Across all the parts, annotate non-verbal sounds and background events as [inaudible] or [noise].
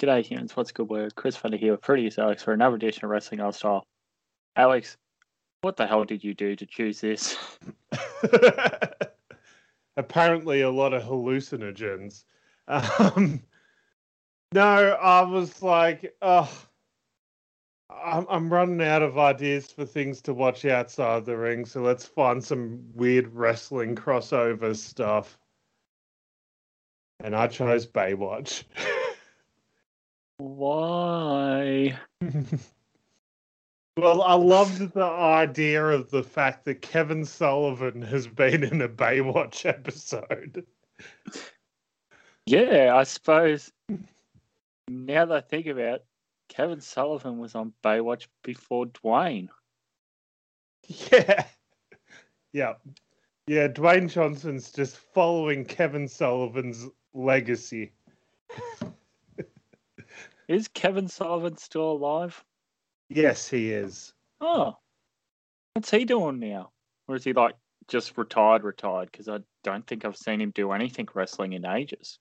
G'day humans, what's good word? Chris Thunder here with Prettiest Alex for another edition of Wrestling Aus Style. Alex, what the hell did you do to choose this? [laughs] Apparently, a lot of hallucinogens. Um, no, I was like, oh, I'm, I'm running out of ideas for things to watch outside the ring, so let's find some weird wrestling crossover stuff. And I chose Baywatch. [laughs] Why? [laughs] well, I loved the idea of the fact that Kevin Sullivan has been in a Baywatch episode. Yeah, I suppose now that I think about it, Kevin Sullivan was on Baywatch before Dwayne. Yeah. Yeah. Yeah, Dwayne Johnson's just following Kevin Sullivan's legacy. Is Kevin Sullivan still alive? Yes, he is. Oh. What's he doing now? Or is he like just retired, retired? Because I don't think I've seen him do anything wrestling in ages.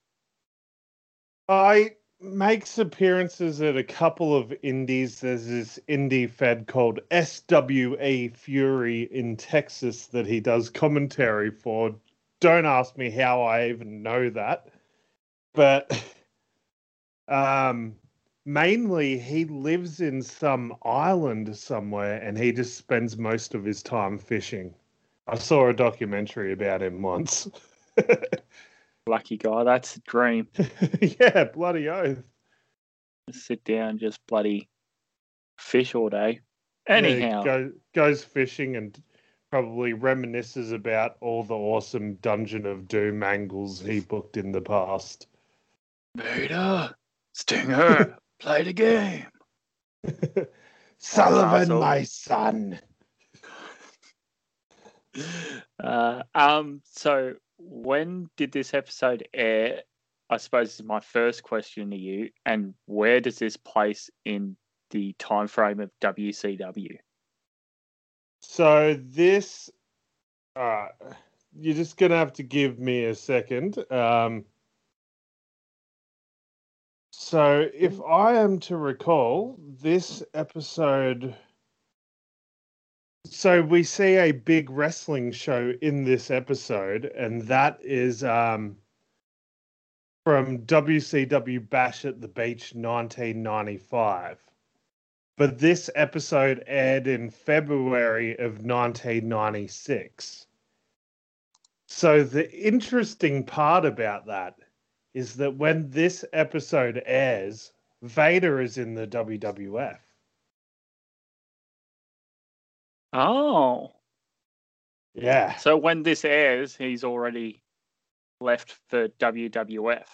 I makes appearances at a couple of indies. There's this indie fed called SWA Fury in Texas that he does commentary for. Don't ask me how I even know that. But [laughs] um mainly he lives in some island somewhere and he just spends most of his time fishing. I saw a documentary about him once. [laughs] Lucky guy, that's a dream. [laughs] yeah, bloody oath. Just sit down, just bloody fish all day. Anyhow, yeah, go, goes fishing and probably reminisces about all the awesome Dungeon of Doom angles he booked in the past. Vader, Stinger, [laughs] play the game. [laughs] Sullivan, my son. [laughs] Uh, um. So, when did this episode air? I suppose is my first question to you. And where does this place in the time frame of WCW? So this, uh, you're just gonna have to give me a second. Um, so if I am to recall, this episode. So we see a big wrestling show in this episode, and that is um, from WCW Bash at the Beach 1995. But this episode aired in February of 1996. So the interesting part about that is that when this episode airs, Vader is in the WWF. Oh. Yeah. So when this airs, he's already left for WWF.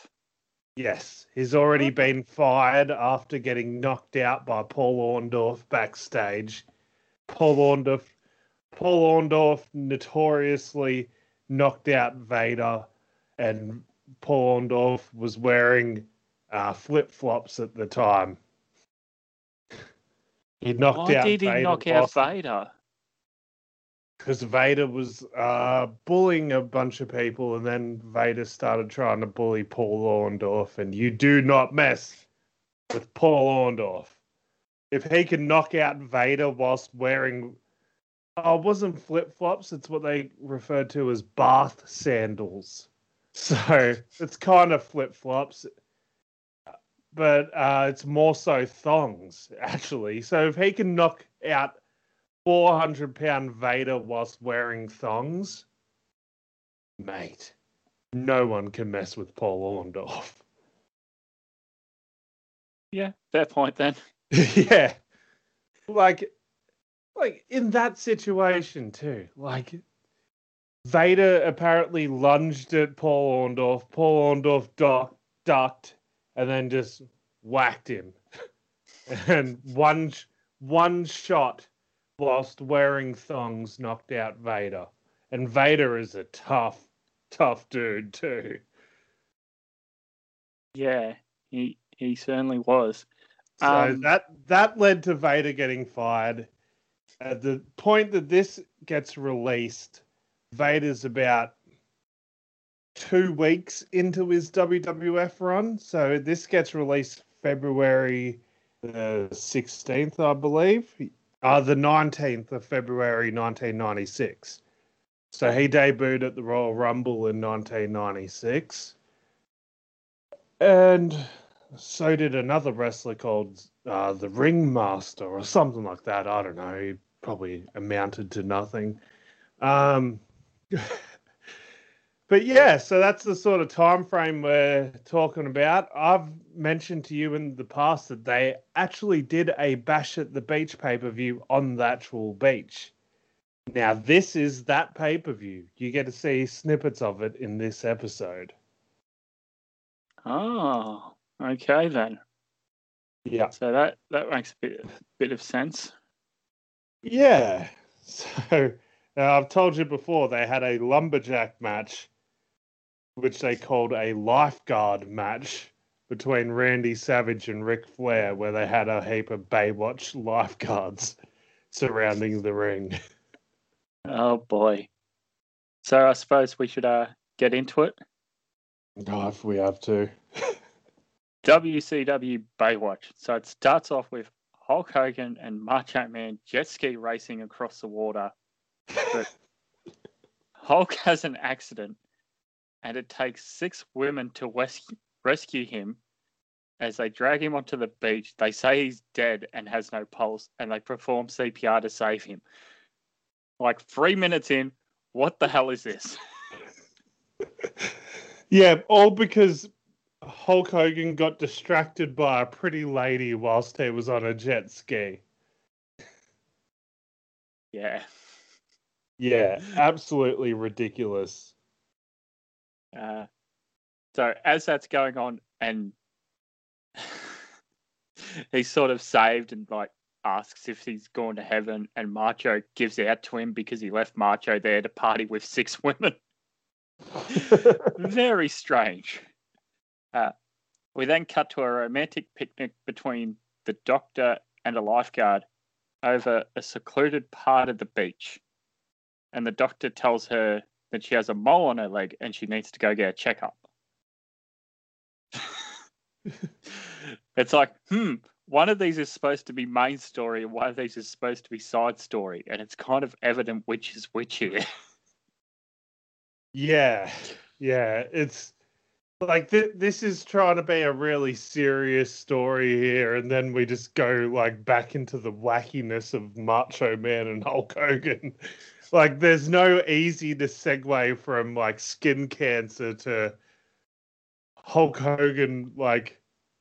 Yes, he's already been fired after getting knocked out by Paul Orndorff backstage. Paul Orndorff, Paul Orndorff notoriously knocked out Vader, and Paul Orndorff was wearing uh, flip flops at the time. He knocked Why out. did he Vader knock out Vader? because Vader was uh, bullying a bunch of people, and then Vader started trying to bully Paul Orndorff, and you do not mess with Paul Orndorff. If he can knock out Vader whilst wearing, oh, it wasn't flip flops. It's what they referred to as bath sandals. So it's kind of flip flops, but uh, it's more so thongs actually. So if he can knock out 400 pound Vader whilst wearing thongs, mate, no one can mess with Paul Orndorff. Yeah, fair point then. [laughs] [laughs] yeah. Like, like in that situation too. Like, Vader apparently lunged at Paul Orndorff. Paul Orndorff duck, ducked and then just whacked him. [laughs] and one one shot whilst wearing thongs knocked out Vader. And Vader is a tough, tough dude too. Yeah, he he certainly was. So Um, that that led to Vader getting fired. At the point that this gets released, Vader's about two weeks into his WWF run. So this gets released February the 16th, I believe. Uh, the 19th of February 1996. So he debuted at the Royal Rumble in 1996. And so did another wrestler called uh, the Ringmaster or something like that. I don't know. He probably amounted to nothing. Um, [laughs] but yeah, so that's the sort of time frame we're talking about. I've mentioned to you in the past that they actually did a Bash at the Beach pay per view on the actual beach. Now, this is that pay per view. You get to see snippets of it in this episode. Oh, okay then. Yeah. So that that makes a bit bit of sense. Yeah. [laughs] So uh, I've told you before they had a lumberjack match, which they called a lifeguard match between Randy Savage and Ric Flair, where they had a heap of Baywatch [laughs] lifeguards surrounding the ring. Oh boy. So I suppose we should uh get into it. Oh, if we have to. WCW Baywatch. So it starts off with Hulk Hogan and Macho Man jet ski racing across the water. But [laughs] Hulk has an accident, and it takes six women to rescue, rescue him. As they drag him onto the beach, they say he's dead and has no pulse, and they perform CPR to save him. Like three minutes in, what the hell is this? [laughs] yeah, all because Hulk Hogan got distracted by a pretty lady whilst he was on a jet ski. Yeah. Yeah, absolutely ridiculous. Uh, so as that's going on, and [laughs] he's sort of saved and like asks if he's gone to heaven, and Macho gives out to him because he left Macho there to party with six [laughs] women. [laughs] Very strange. Uh, we then cut to a romantic picnic between the doctor and a lifeguard over a secluded part of the beach. And the doctor tells her that she has a mole on her leg and she needs to go get a checkup. [laughs] it's like, hmm, one of these is supposed to be main story and one of these is supposed to be side story. And it's kind of evident which is which here. [laughs] yeah. Yeah. It's like th- this is trying to be a really serious story here, and then we just go like back into the wackiness of Macho Man and Hulk Hogan. [laughs] like, there's no easy to segue from like skin cancer to Hulk Hogan like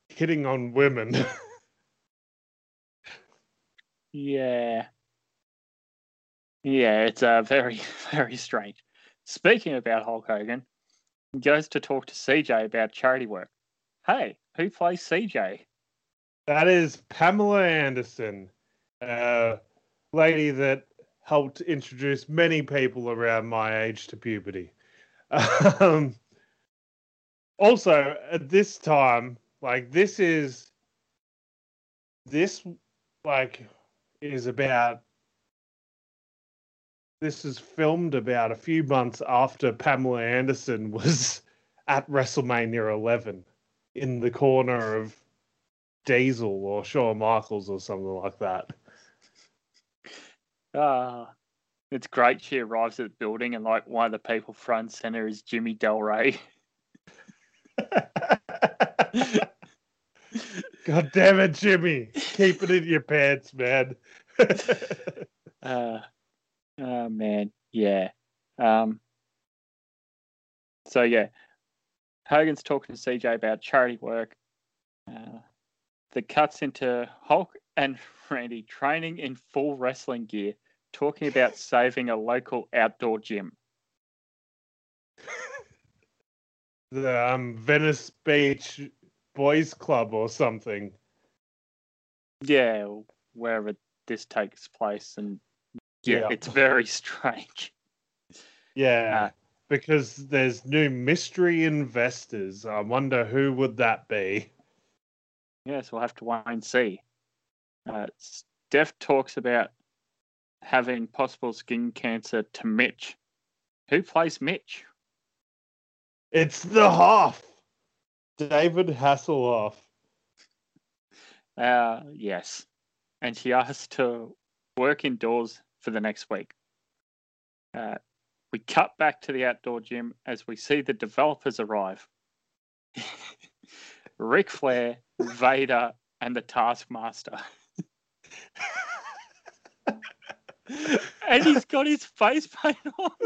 hitting on women. [laughs] yeah, yeah, it's uh, very [laughs] very strange. Speaking about Hulk Hogan, goes to talk to CJ about charity work. Hey, who plays CJ? That is Pamela Anderson, a lady that helped introduce many people around my age to puberty. [laughs] Um, also, at this time, like this is this like is about this is filmed about a few months after Pamela Anderson [laughs] was at WrestleMania 11 in the corner of Diesel or Shawn Michaels or something like that. Ah, uh, it's great. She arrives at the building and like one of the people front center is Jimmy Del Ray. [laughs] God damn it, Jimmy! Keep it in your pants, man. [laughs] uh, Oh man, yeah. Um, so yeah, Hogan's talking to CJ about charity work. Uh, the cuts into Hulk and [laughs] Randy training in full wrestling gear, talking about saving a local outdoor gym. [laughs] the um, Venice Beach Boys Club or something. Yeah, wherever this takes place, and yeah, yeah. it's very [laughs] strange. Yeah, uh, because there's new mystery investors. I wonder who would that be. Yes, we'll have to wait and see. Uh, Steph talks about having possible skin cancer to Mitch. Who plays Mitch? It's the Hoff, David Hasselhoff. Uh, yes. And she asked to work indoors for the next week. Uh, we cut back to the outdoor gym as we see the developers arrive. [laughs] Ric Flair, Vader, and the Taskmaster. [laughs] and he's got his face paint on. [laughs]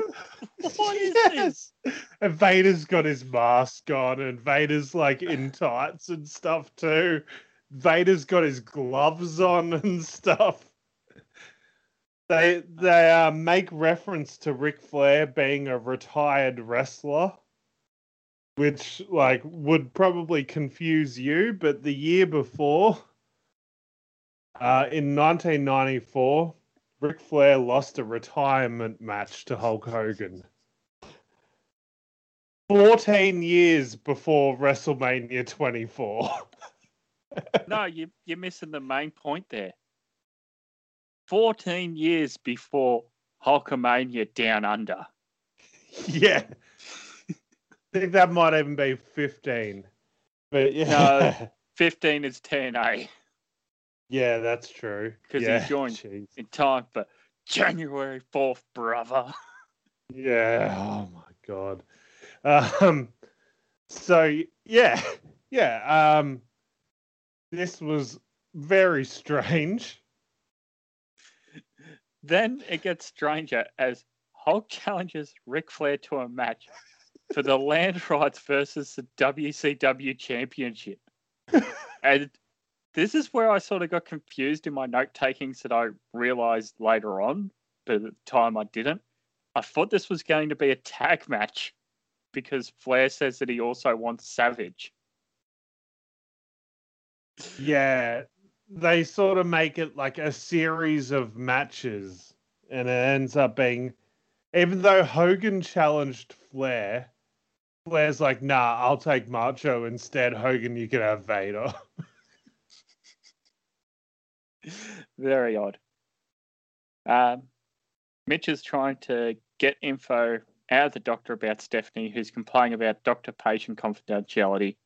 What is this? And Vader's got his mask on, and Vader's like in tights and stuff too. Vader's got his gloves on [laughs] and stuff. They they uh, make reference to Ric Flair being a retired wrestler, which like would probably confuse you. But the year before, uh, in 1994, Ric Flair lost a retirement match to Hulk Hogan. 14 years before WrestleMania 24. [laughs] no, you, you're missing the main point there. 14 years before Hulkamania Down Under. yeah. I think that might even be 15. But yeah. No, [laughs] 15 is 10A. Yeah, that's true. Because yeah, he joined [laughs] jeez. in time for January 4th, brother. [laughs] Yeah. Oh my god. Um. So yeah, [laughs] yeah. Um. This was very strange. Then it gets stranger as Hulk challenges Ric Flair to a match for the land rights versus the WCW Championship. and this is where I sort of got confused in my note takings that I realized later on, but at the time I didn't. I thought this was going to be a tag match because Flair says that he also wants Savage. Yeah, they sort of make it like a series of matches, and it ends up being, even though Hogan challenged Flair, Flair's like, "Nah, I'll take Macho instead. Hogan, you can have Vader." [laughs] Very odd. Um, Mitch is trying to get info out of the doctor about Stephanie, who's complaining about doctor patient confidentiality.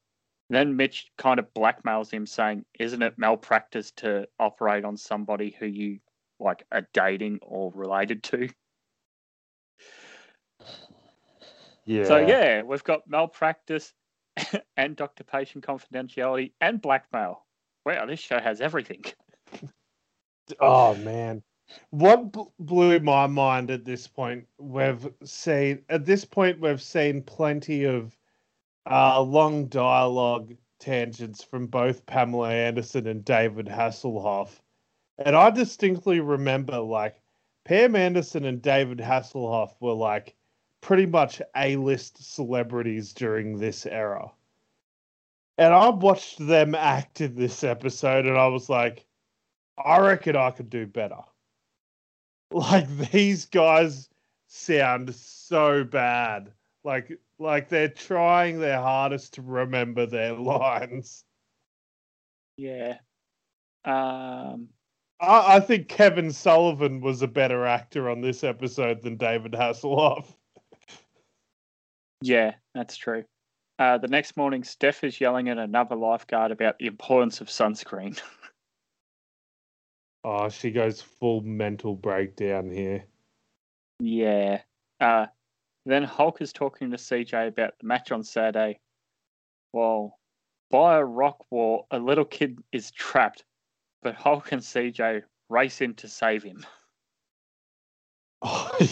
And Then Mitch kind of blackmails him, saying, Isn't it malpractice to operate on somebody who you like are dating or related to? yeah. So, yeah, we've got malpractice [laughs] and doctor patient confidentiality and blackmail. Wow, this show has everything. Oh man, what bl- blew my mind at this point? We've seen at this point we've seen plenty of uh, long dialogue tangents from both Pamela Anderson and David Hasselhoff, and I distinctly remember like Pam Anderson and David Hasselhoff were like pretty much A-list celebrities during this era. And I watched them act in this episode, and I was like, I reckon I could do better. Like these guys sound so bad. Like like they're trying their hardest to remember their [laughs] lines. Yeah. Um, I, I think Kevin Sullivan was a better actor on this episode than David Hasselhoff. yeah, that's true. Uh, the next morning, Steph is yelling at another lifeguard about the importance of sunscreen. [laughs] Oh, she goes full mental breakdown here. Yeah. Uh, then Hulk is talking to CJ about the match on Saturday. Well, by a rock wall, a little kid is trapped, but Hulk and CJ race in to save him. Oh, [laughs]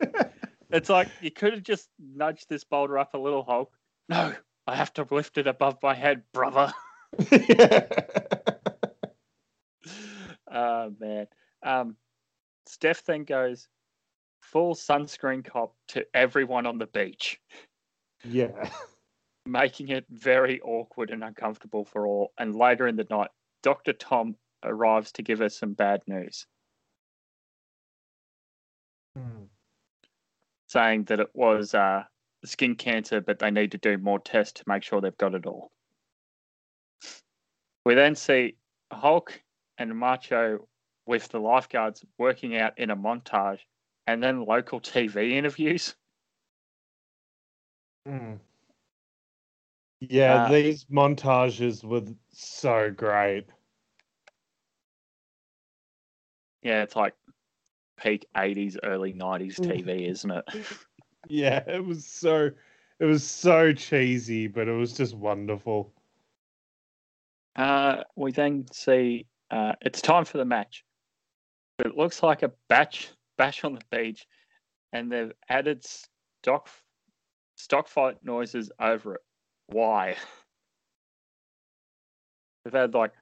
[laughs] It's like you could have just nudged this boulder up a little, Hulk. No, I have to lift it above my head, brother. [laughs] Oh man. Um, Steph then goes full sunscreen cop to everyone on the beach, yeah. [laughs] making it very awkward and uncomfortable for all. And later in the night, Dr. Tom arrives to give us some bad news, saying that it was uh, skin cancer, but they need to do more tests to make sure they've got it all. We then see Hulk and Macho with the lifeguards working out in a montage and then local TV interviews. Mm. Yeah, Uh, these montages were so great. Yeah, it's like peak '80s, early '90s TV, isn't it? [laughs] Yeah, it was so it was so cheesy, but it was just wonderful. Uh, we then see uh, it's time for the match. It looks like a batch bash on the beach, and they've added stock stock fight noises over it. Why? [laughs] They've had like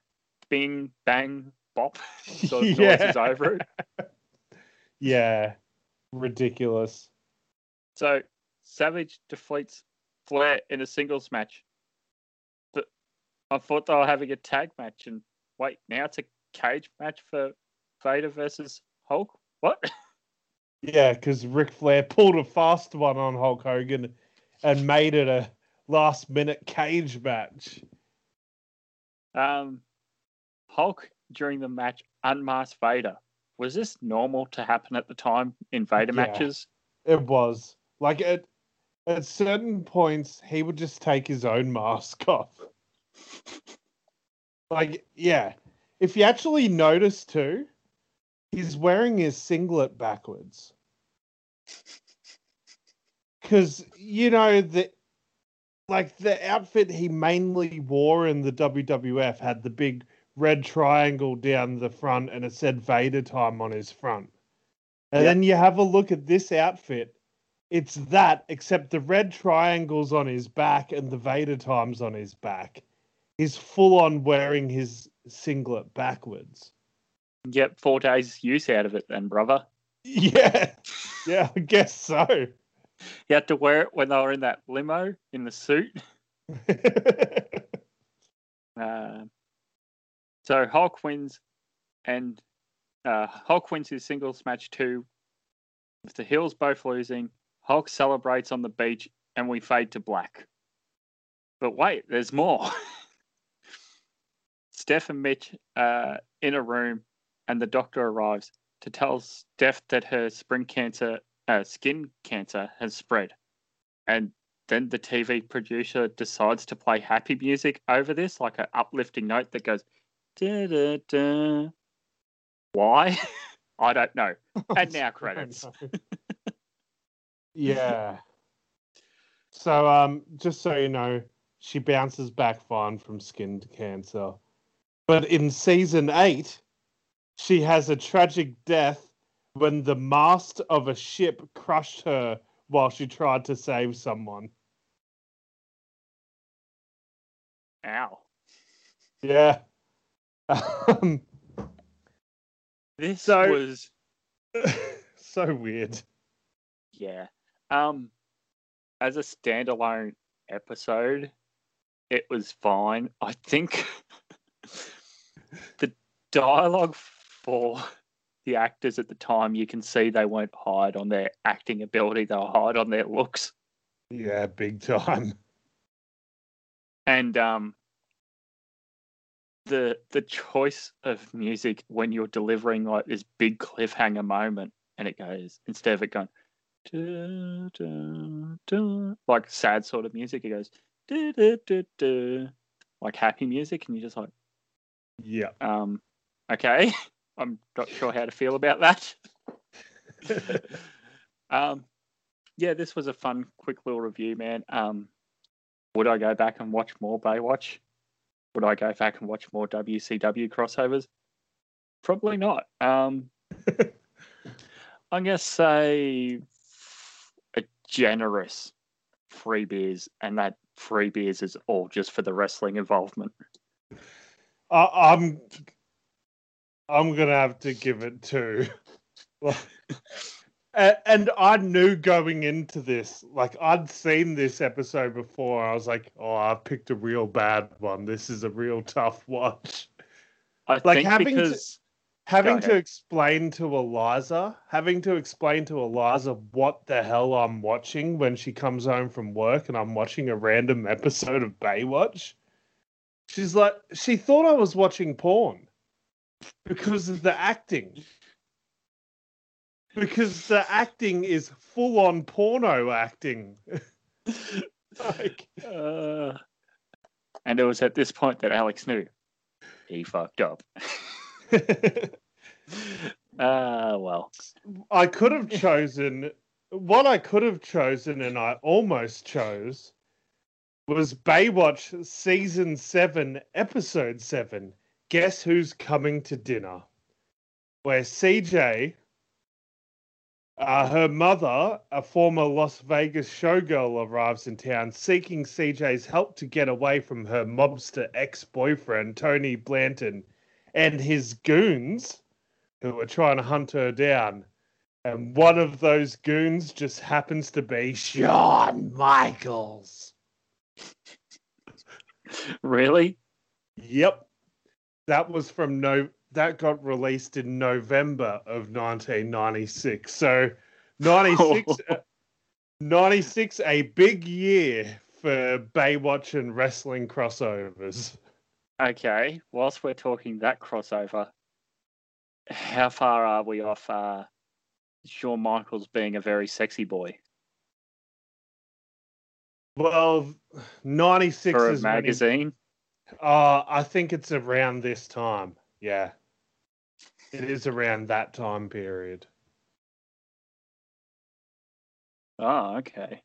bing, bang, bop [laughs] sort of [laughs] Yeah. noises over it. Yeah, ridiculous. So Savage defeats Flair in a singles match. But I thought they were having a tag match, and wait, now it's a cage match for Vader versus Hulk. What? [laughs] Yeah, because Ric Flair pulled a fast one on Hulk Hogan and made it a last minute cage match. Um, Hulk during the match unmasked Vader. Was this normal to happen at the time in Vader Yeah. matches? It was like at at certain points he would just take his own mask off. [laughs] Like, yeah. If you actually notice too, he's wearing his singlet backwards. Cause you know the like the outfit he mainly wore in the WWF had the big red triangle down the front and it said Vader time on his front. And Yeah. then you have a look at this outfit. It's that, except the red triangles on his back and the Vader times on his back. He's full on wearing his singlet backwards. Get four days use out of it, then, brother. [laughs] Yeah, yeah, I guess so. He had to wear it when they were in that limo in the suit. [laughs] Uh, so Hulk wins, and uh, Hulk wins his singles match too. With the Hills both losing, Hulk celebrates on the beach, and we fade to black. But wait, there's more. [laughs] Steph and Mitch uh, in a room, and the doctor arrives to tell Steph that her spring cancer, uh, skin cancer, has spread. And then the TV producer decides to play happy music over this, like an uplifting note that goes, da da da. Why? [laughs] I don't know. [laughs] And now credits. [laughs] yeah. So, um, just so you know, she bounces back fine from skin cancer, but in season eight, she has a tragic death when the mast of a ship crushed her while she tried to save someone. Ow. Yeah. [laughs] Um, This So- was [laughs] so weird. yeah. Um as a standalone episode, it was fine. I think [laughs] the dialogue for the actors at the time, you can see they weren't hired on their acting ability, they were hired on their looks. Yeah, big time. and um the the choice of music when you're delivering like this big cliffhanger moment and it goes instead of it going "Du, du, du," like sad sort of music it goes "Du, du, du, du," like happy music and you're just like Yeah. um okay. [laughs] I'm not sure how to feel about that. [laughs] Um yeah this was a fun quick little review man. Um would i go back and watch more baywatch? Would i go back and watch more wcw crossovers? Probably not. Um [laughs] i'm gonna say a generous free beers and that free beers is all just for the wrestling involvement I, I'm I'm gonna have to give it two. [laughs] and, and I knew going into this, like I'd seen this episode before. I was like, "Oh, I picked a real bad one. This is a real tough [laughs] watch." i Like think having to- Having to explain to Eliza, having to explain to Eliza what the hell I'm watching when she comes home from work and I'm watching a random episode of Baywatch. She's like, she thought I was watching porn because of the acting. Because the acting is full on porno acting. [laughs] like, Uh, and it was at this point that Alex knew he fucked up. [laughs] Ah, well. I could have chosen what I could have chosen, and I almost chose was Baywatch season seven, episode seven. Guess who's coming to dinner? Where CJ, uh, her mother, a former Las Vegas showgirl, arrives in town seeking CJ's help to get away from her mobster ex boyfriend, Tony Blanton, and his goons who are trying to hunt her down. And one of those goons just happens to be Shawn Michaels. [laughs] Really? Yep. That was from no that got released in November of 1996. So 96 [laughs] uh, 96 a big year for Baywatch and wrestling crossovers. Okay. Whilst we're talking that crossover, how far are we off uh, Shawn Michaels being a very sexy boy Well, 96 for a is when he- magazine? Uh, I think it's around this time. Yeah. It is around that time period. Oh, okay.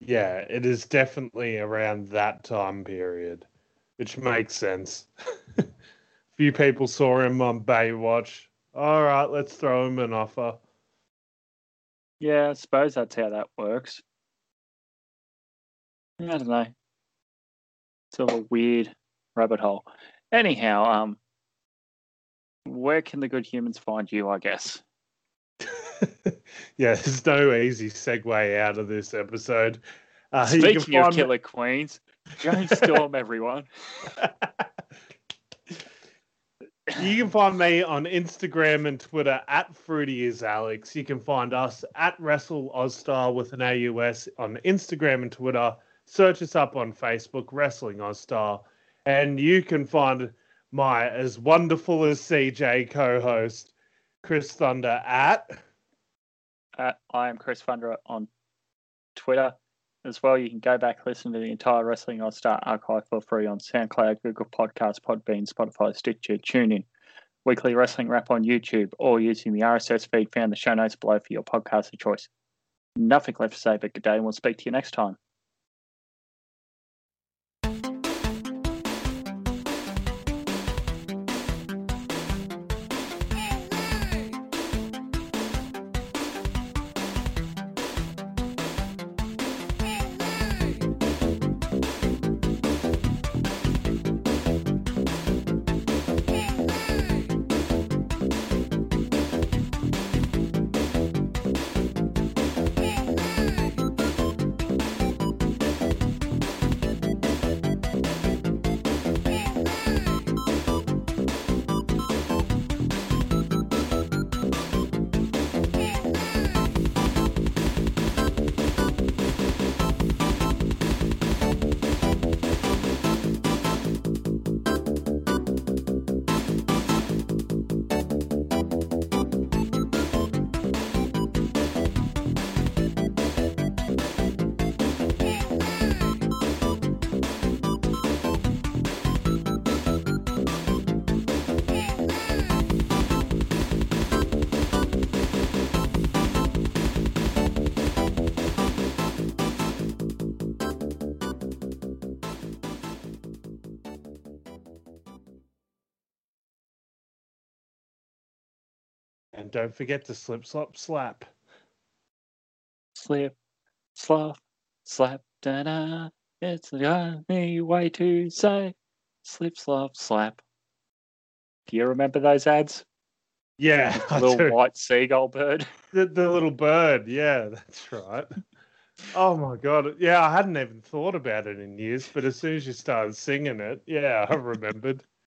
Yeah, it is definitely around that time period, which makes sense. [laughs] Few people saw him on Baywatch. All right, let's throw him an offer. Yeah, I suppose that's how that works. I don't know. Sort of a weird rabbit hole. Anyhow, um, where can the good humans find you? I guess. [laughs] yeah, there's no easy segue out of this episode. Uh, Speaking of find me- Killer Queens, James Storm, everyone. [laughs] You can find me on Instagram and Twitter at Fruity is Alex. You can find us at Wrestling Aus Style with an AUS on Instagram and Twitter. Search us up on Facebook, Wrestling Aus Style. And you can find my as wonderful as CJ co host, Chris Thunder, at. Uh, I am Chris Thunder on Twitter. As well, you can go back listen to the entire Wrestling Aus Style archive for free on SoundCloud, Google Podcasts, Podbean, Spotify, Stitcher, TuneIn, Weekly Wrestling Wrap on YouTube, or using the RSS feed found the show notes below for your podcast of choice. Nothing left to say but good day, and we'll speak to you next time. And don't forget to slip, slop, slap. Slip, slop, slap, da da. It's the only way to say slip, slop, slap. Do you remember those ads? Yeah, I Little white seagull bird. [laughs] The, the little bird. Yeah, that's right. Oh my god. Yeah, I hadn't even thought about it in years, but as soon as you started singing it, yeah, I remembered.